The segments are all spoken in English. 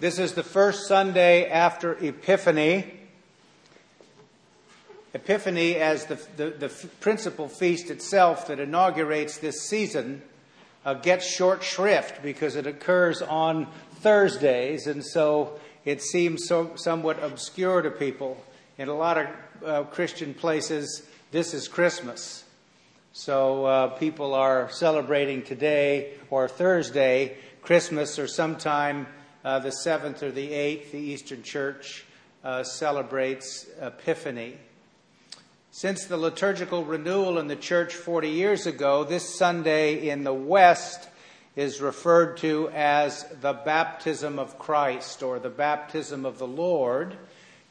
This is the first Sunday after Epiphany. Epiphany, as the, the, the principal feast itself that inaugurates this season, uh, gets short shrift because it occurs on Thursdays, and so it seems so, somewhat obscure to people. In a lot of uh, Christian places, this is Christmas. So uh, people are celebrating today or Thursday, Christmas, or sometime uh, the 7th or the 8th, the Eastern Church uh, celebrates Epiphany. Since the liturgical renewal in the church 40 years ago, this Sunday in the West is referred to as the baptism of Christ or the baptism of the Lord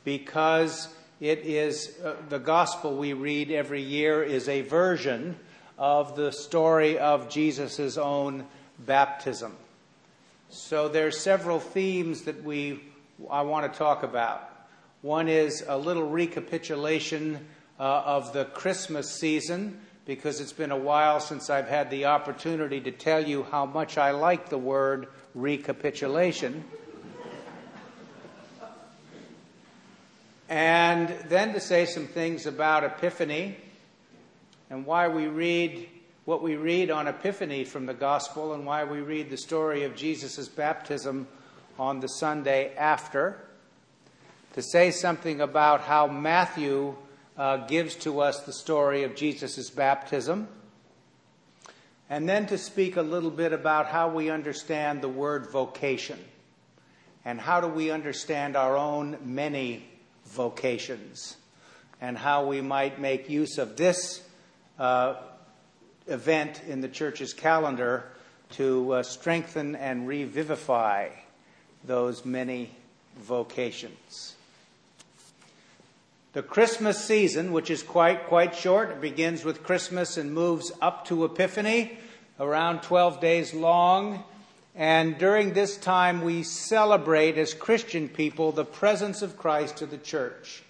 because it is uh, the gospel we read every year is a version of the story of Jesus' own baptism. So there are several themes that we I want to talk about. One is a little recapitulation uh, of the Christmas season because it's been a while since I've had the opportunity to tell you how much I like the word recapitulation. and then to say some things about Epiphany and why we read what we read on Epiphany from the Gospel and why we read the story of Jesus' baptism on the Sunday after, to say something about how Matthew uh, gives to us the story of Jesus' baptism, and then to speak a little bit about how we understand the word vocation and how do we understand our own many vocations and how we might make use of this uh, event in the church's calendar to uh, strengthen and revivify those many vocations. The Christmas season, which is quite quite short, begins with Christmas and moves up to Epiphany, around 12 days long. And during this time, we celebrate as Christian people the presence of Christ to the church,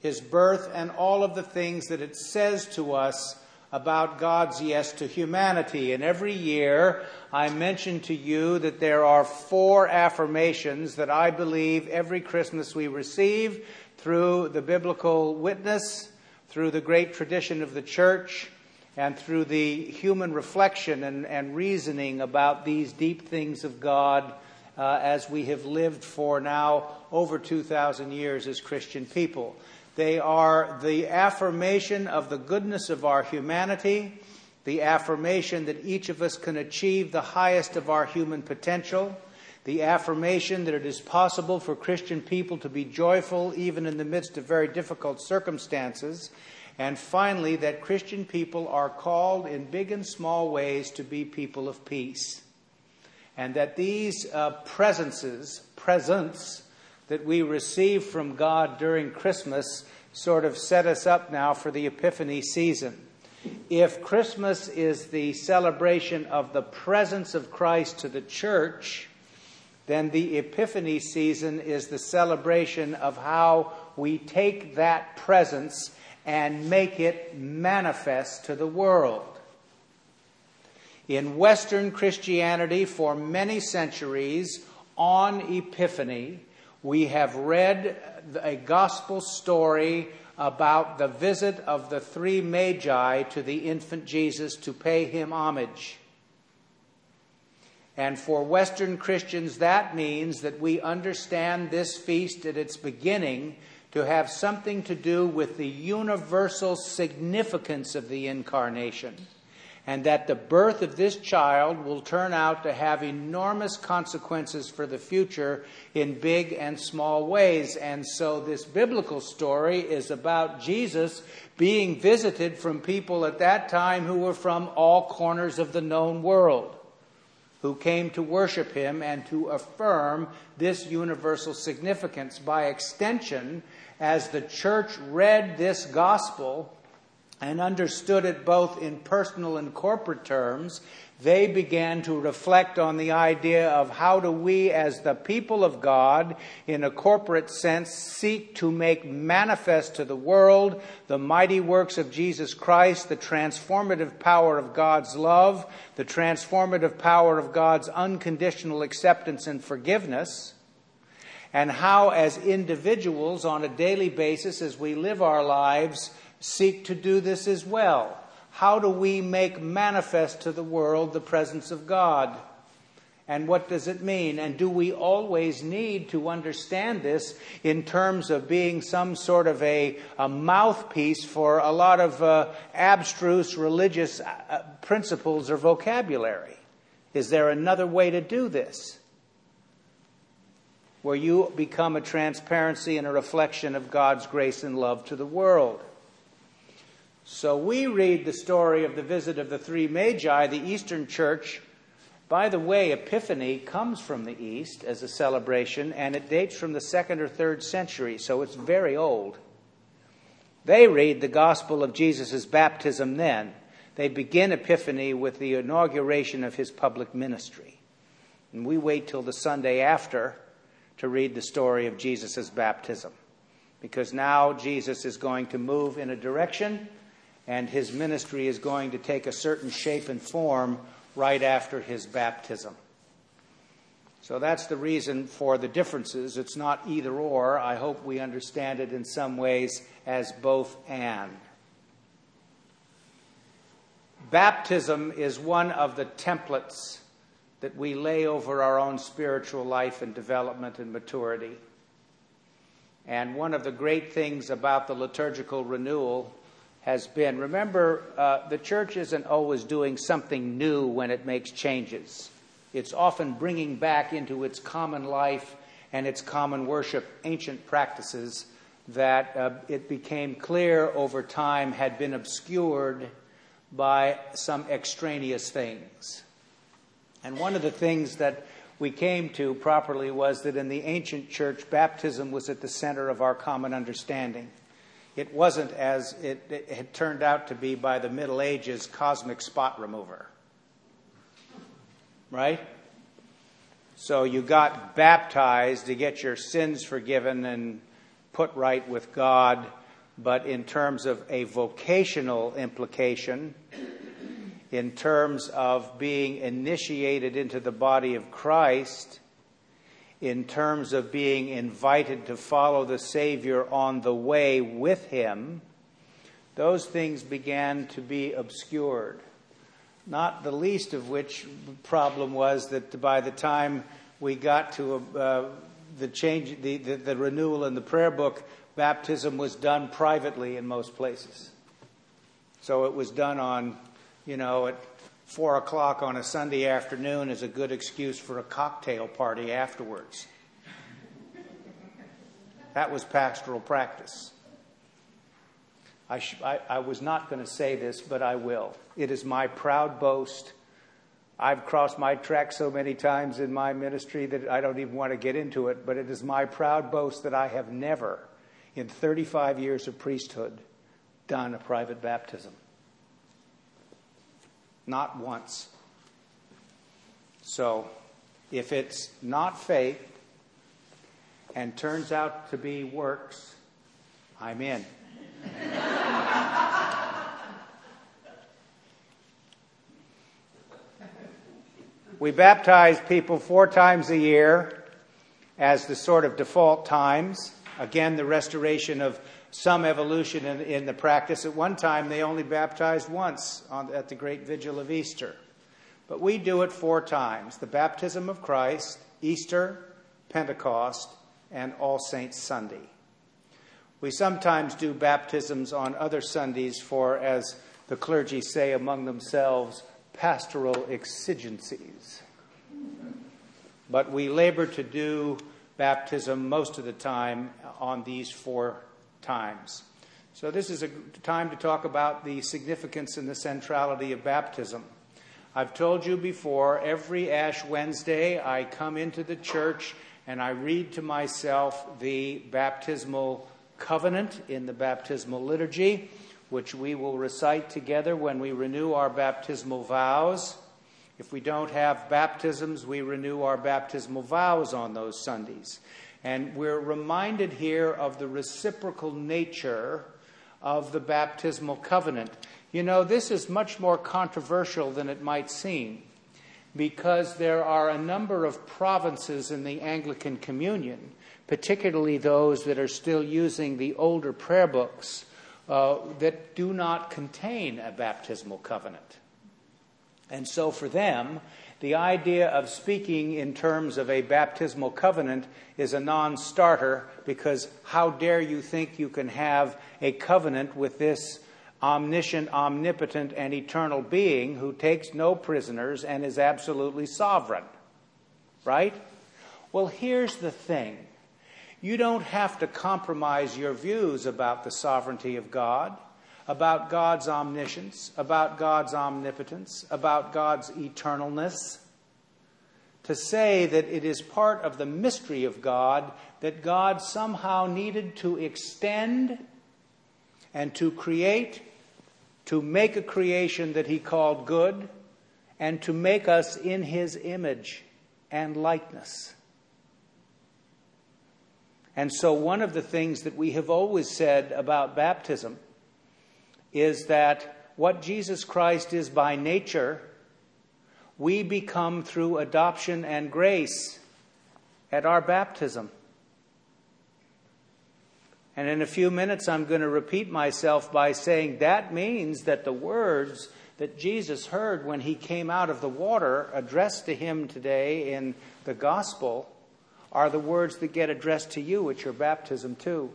his birth, and all of the things that it says to us about God's yes to humanity. And every year I mention to you that there are four affirmations that I believe every Christmas we receive through the biblical witness, through the great tradition of the church, and through the human reflection and, and reasoning about these deep things of God uh, as we have lived for now over 2,000 years as Christian people. They are the affirmation of the goodness of our humanity, the affirmation that each of us can achieve the highest of our human potential, the affirmation that it is possible for Christian people to be joyful even in the midst of very difficult circumstances, and finally, that Christian people are called in big and small ways to be people of peace. And that these uh, presences, presents, that we receive from God during Christmas sort of set us up now for the Epiphany season. If Christmas is the celebration of the presence of Christ to the church, then the Epiphany season is the celebration of how we take that presence and make it manifest to the world. In Western Christianity, for many centuries, on Epiphany, we have read a gospel story about the visit of the three magi to the infant Jesus to pay him homage. And for Western Christians, that means that we understand this feast at its beginning to have something to do with the universal significance of the incarnation and that the birth of this child will turn out to have enormous consequences for the future in big and small ways. And so, this biblical story is about Jesus being visited from people at that time who were from all corners of the known world, who came to worship him and to affirm this universal significance. By extension, as the church read this gospel, and understood it both in personal and corporate terms, they began to reflect on the idea of how do we, as the people of God, in a corporate sense, seek to make manifest to the world the mighty works of Jesus Christ, the transformative power of God's love, the transformative power of God's unconditional acceptance and forgiveness. and how, as individuals, on a daily basis, as we live our lives, seek to do this as well. How do we make manifest to the world the presence of God? And what does it mean? And do we always need to understand this in terms of being some sort of a, a mouthpiece for a lot of uh, abstruse religious uh, principles or vocabulary? Is there another way to do this? Where you become a transparency and a reflection of God's grace and love to the world. So we read the story of the visit of the three magi, the Eastern Church. By the way, Epiphany comes from the East as a celebration, and it dates from the second or third century, so it's very old. They read the gospel of Jesus' baptism then. They begin Epiphany with the inauguration of his public ministry. And we wait till the Sunday after to read the story of Jesus' baptism. Because now Jesus is going to move in a direction and his ministry is going to take a certain shape and form right after his baptism. So that's the reason for the differences. It's not either or. I hope we understand it in some ways as both and. Baptism is one of the templates that we lay over our own spiritual life and development and maturity. And one of the great things about the liturgical renewal has been remember, uh, the church isn't always doing something new when it makes changes. It's often bringing back into its common life and its common worship ancient practices that uh, it became clear over time had been obscured by some extraneous things. And one of the things that we came to properly was that in the ancient church, baptism was at the center of our common understanding. It wasn't as it, it had turned out to be by the Middle Ages cosmic spot remover. Right? So you got baptized to get your sins forgiven and put right with God but in terms of a vocational implication, in terms of being initiated into the body of Christ, in terms of being invited to follow the Savior on the way with Him, those things began to be obscured. Not the least of which problem was that by the time we got to uh, the change, the, the, the renewal in the prayer book, baptism was done privately in most places. So it was done on, you know, at four o'clock on a Sunday afternoon is a good excuse for a cocktail party afterwards. That was pastoral practice. I, sh- I, I was not going to say this, but I will. It is my proud boast. I've crossed my track so many times in my ministry that I don't even want to get into it, but it is my proud boast that I have never in 35 years of priesthood done a private baptism. Not once. So, if it's not faith and turns out to be works, I'm in. we baptize people four times a year as the sort of default times. Again, the restoration of some evolution in, in the practice. At one time, they only baptized once on, at the great vigil of Easter. But we do it four times the baptism of Christ, Easter, Pentecost, and All Saints Sunday. We sometimes do baptisms on other Sundays for, as the clergy say among themselves, pastoral exigencies. But we labor to do baptism most of the time on these four times. So, this is a time to talk about the significance and the centrality of baptism. I've told you before, every Ash Wednesday, I come into the church and I read to myself the baptismal covenant in the baptismal liturgy, which we will recite together when we renew our baptismal vows. If we don't have baptisms, we renew our baptismal vows on those Sundays. And we're reminded here of the reciprocal nature of the baptismal covenant. You know, this is much more controversial than it might seem. because there are a number of provinces in the Anglican Communion, particularly those that are still using the older prayer books, uh, that do not contain a baptismal covenant. And so for them, the idea of speaking in terms of a baptismal covenant is a non starter because how dare you think you can have a covenant with this omniscient, omnipotent, and eternal being who takes no prisoners and is absolutely sovereign? Right? Well, here's the thing you don't have to compromise your views about the sovereignty of God about God's omniscience, about God's omnipotence, about God's eternalness, to say that it is part of the mystery of God that God somehow needed to extend and to create, to make a creation that he called good, and to make us in his image and likeness. And so, one of the things that we have always said about baptism is that what Jesus Christ is by nature, we become through adoption and grace at our baptism. And in a few minutes, I'm going to repeat myself by saying that means that the words that Jesus heard when he came out of the water addressed to him today in the gospel are the words that get addressed to you at your baptism, too.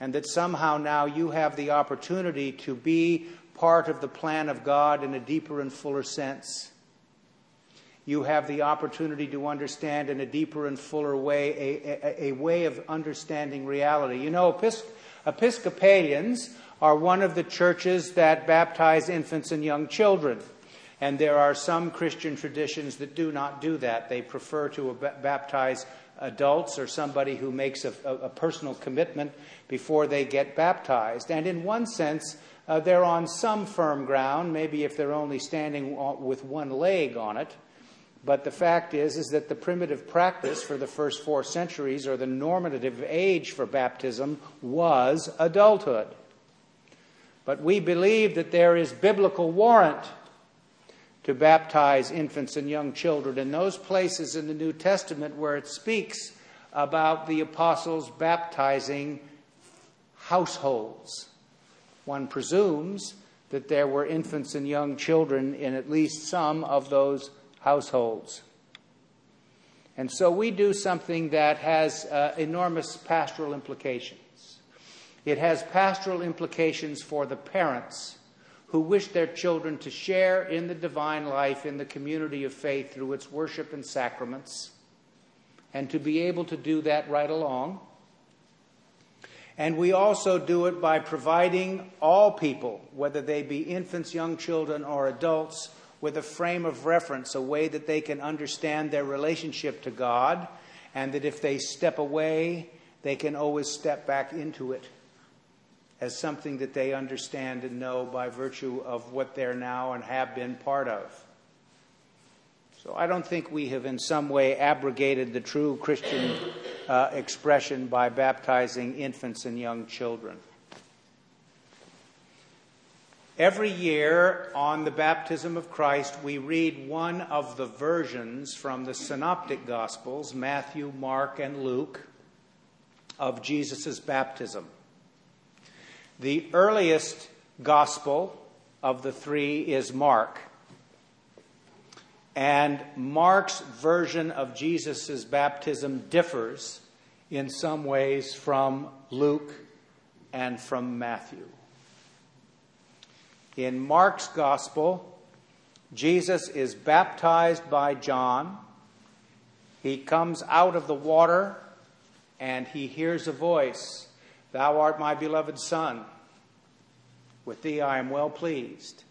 And that somehow now you have the opportunity to be part of the plan of God in a deeper and fuller sense. You have the opportunity to understand in a deeper and fuller way a, a, a way of understanding reality. You know, Episcopalians are one of the churches that baptize infants and young children. And there are some Christian traditions that do not do that. They prefer to baptize adults or somebody who makes a, a, a personal commitment before they get baptized. And in one sense, uh, they're on some firm ground, maybe if they're only standing with one leg on it. But the fact is, is that the primitive practice for the first four centuries, or the normative age for baptism, was adulthood. But we believe that there is biblical warrant to baptize infants and young children in those places in the New Testament where it speaks about the apostles baptizing households. One presumes that there were infants and young children in at least some of those households. And so we do something that has uh, enormous pastoral implications. It has pastoral implications for the parents who wish their children to share in the divine life in the community of faith through its worship and sacraments, and to be able to do that right along. And we also do it by providing all people, whether they be infants, young children, or adults, with a frame of reference, a way that they can understand their relationship to God, and that if they step away, they can always step back into it as something that they understand and know by virtue of what they're now and have been part of. So I don't think we have in some way abrogated the true Christian uh, expression by baptizing infants and young children. Every year on the baptism of Christ, we read one of the versions from the synoptic gospels, Matthew, Mark, and Luke, of Jesus' baptism. The earliest gospel of the three is Mark. And Mark's version of Jesus' baptism differs in some ways from Luke and from Matthew. In Mark's gospel, Jesus is baptized by John. He comes out of the water and he hears a voice Thou art my beloved Son. With thee I am well pleased.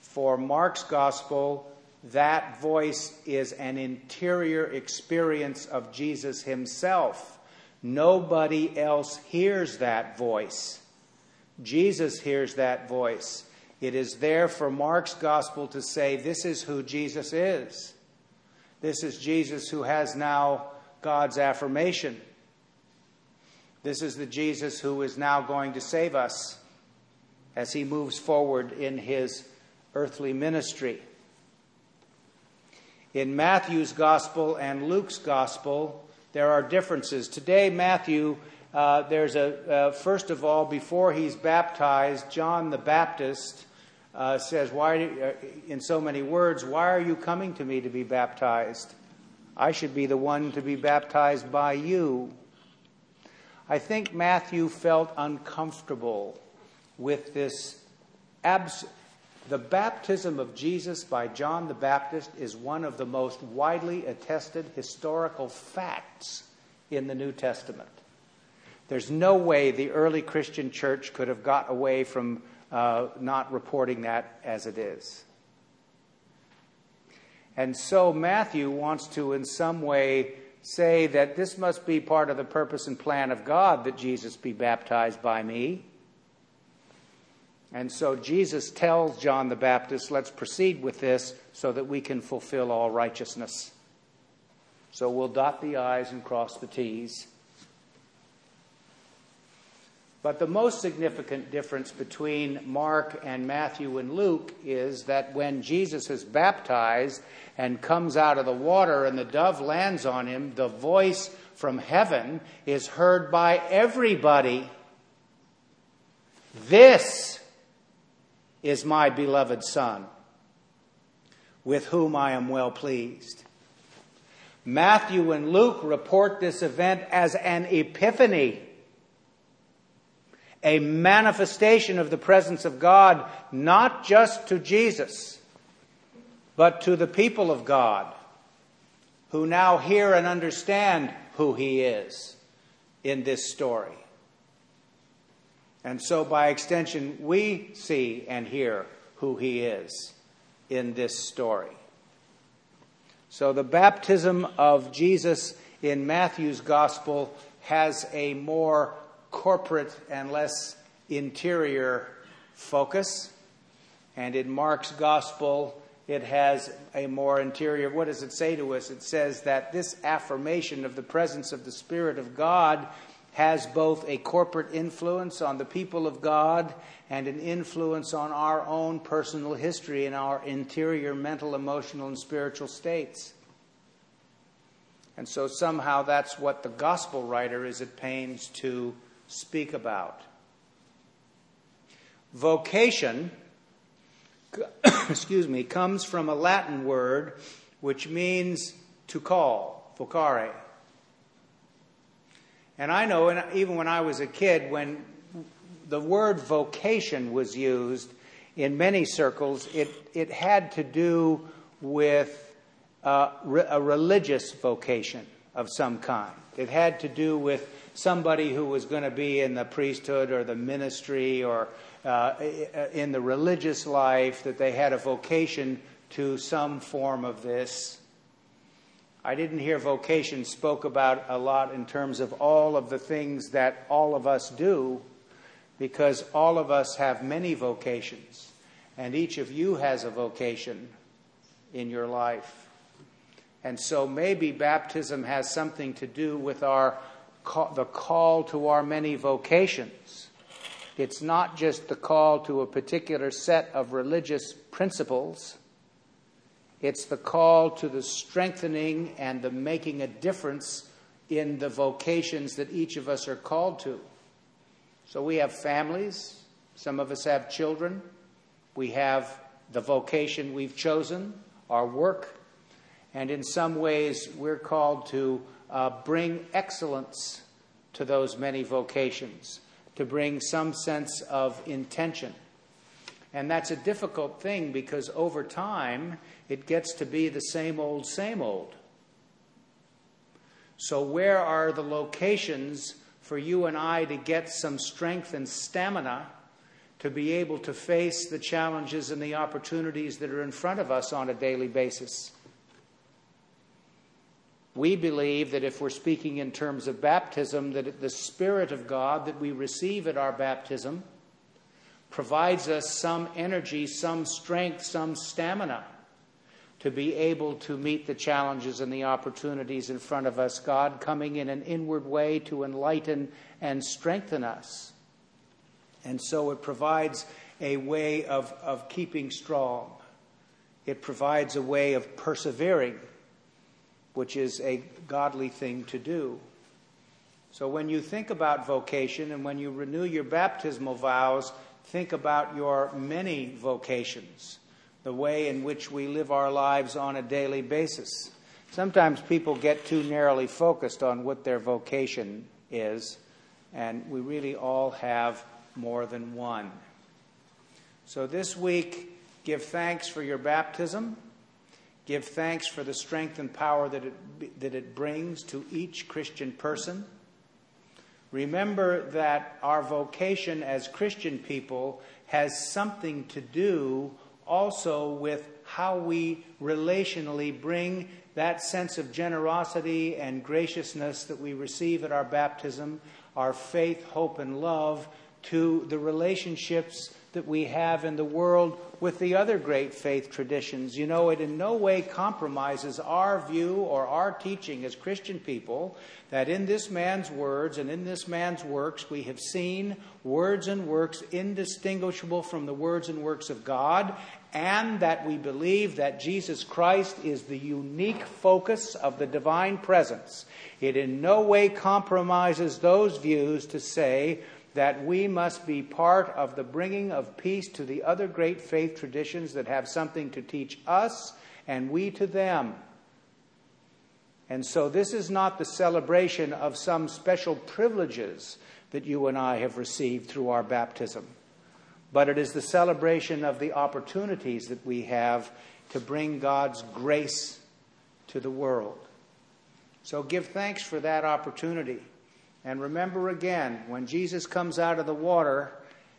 For Mark's gospel, that voice is an interior experience of Jesus himself. Nobody else hears that voice. Jesus hears that voice. It is there for Mark's gospel to say, This is who Jesus is. This is Jesus who has now God's affirmation. This is the Jesus who is now going to save us as he moves forward in his earthly ministry. In Matthew's gospel and Luke's gospel, there are differences. Today, Matthew, uh, there's a, uh, first of all, before he's baptized, John the Baptist uh, says, why, uh, in so many words, Why are you coming to me to be baptized? I should be the one to be baptized by you. I think Matthew felt uncomfortable with this abs- the baptism of Jesus by John the Baptist is one of the most widely attested historical facts in the New Testament. There's no way the early Christian church could have got away from uh, not reporting that as it is. And so Matthew wants to, in some way, say that this must be part of the purpose and plan of God that Jesus be baptized by me. And so Jesus tells John the Baptist, let's proceed with this so that we can fulfill all righteousness. So we'll dot the I's and cross the T's. But the most significant difference between Mark and Matthew and Luke is that when Jesus is baptized and comes out of the water and the dove lands on him, the voice from heaven is heard by everybody. This is my beloved Son, with whom I am well pleased. Matthew and Luke report this event as an epiphany, a manifestation of the presence of God, not just to Jesus, but to the people of God, who now hear and understand who he is in this story. And so, by extension, we see and hear who he is in this story. So, the baptism of Jesus in Matthew's gospel has a more corporate and less interior focus. And in Mark's gospel, it has a more interior. What does it say to us? It says that this affirmation of the presence of the Spirit of God has both a corporate influence on the people of God and an influence on our own personal history and our interior mental, emotional, and spiritual states. And so somehow that's what the gospel writer is at pains to speak about. Vocation, excuse me, comes from a Latin word which means to call, vocare. And I know, and even when I was a kid, when the word vocation was used in many circles, it, it had to do with uh, a religious vocation of some kind. It had to do with somebody who was going to be in the priesthood or the ministry or uh, in the religious life, that they had a vocation to some form of this. I didn't hear vocation spoke about a lot in terms of all of the things that all of us do, because all of us have many vocations, and each of you has a vocation in your life. And so maybe baptism has something to do with our the call to our many vocations. It's not just the call to a particular set of religious principles it's the call to the strengthening and the making a difference in the vocations that each of us are called to. So we have families, some of us have children, we have the vocation we've chosen, our work, and in some ways we're called to uh, bring excellence to those many vocations, to bring some sense of intention. And that's a difficult thing because over time it gets to be the same old, same old. So, where are the locations for you and I to get some strength and stamina to be able to face the challenges and the opportunities that are in front of us on a daily basis? We believe that if we're speaking in terms of baptism, that the Spirit of God that we receive at our baptism provides us some energy, some strength, some stamina to be able to meet the challenges and the opportunities in front of us. God coming in an inward way to enlighten and strengthen us. And so it provides a way of, of keeping strong. It provides a way of persevering, which is a godly thing to do. So when you think about vocation and when you renew your baptismal vows, think about your many vocations, the way in which we live our lives on a daily basis. Sometimes people get too narrowly focused on what their vocation is, and we really all have more than one. So this week, give thanks for your baptism. Give thanks for the strength and power that it, that it brings to each Christian person. Remember that our vocation as Christian people has something to do also with how we relationally bring that sense of generosity and graciousness that we receive at our baptism, our faith, hope, and love, to the relationships that we have in the world with the other great faith traditions. You know, it in no way compromises our view or our teaching as Christian people that in this man's words and in this man's works we have seen words and works indistinguishable from the words and works of God, and that we believe that Jesus Christ is the unique focus of the divine presence. It in no way compromises those views to say that we must be part of the bringing of peace to the other great faith traditions that have something to teach us and we to them. And so, this is not the celebration of some special privileges that you and I have received through our baptism, but it is the celebration of the opportunities that we have to bring God's grace to the world. So, give thanks for that opportunity. And remember again, when Jesus comes out of the water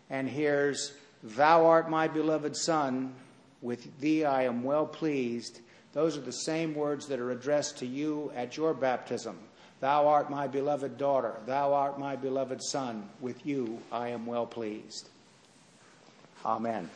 and hears, Thou art my beloved Son, with thee I am well pleased, those are the same words that are addressed to you at your baptism. Thou art my beloved daughter, thou art my beloved Son, with you I am well pleased. Amen.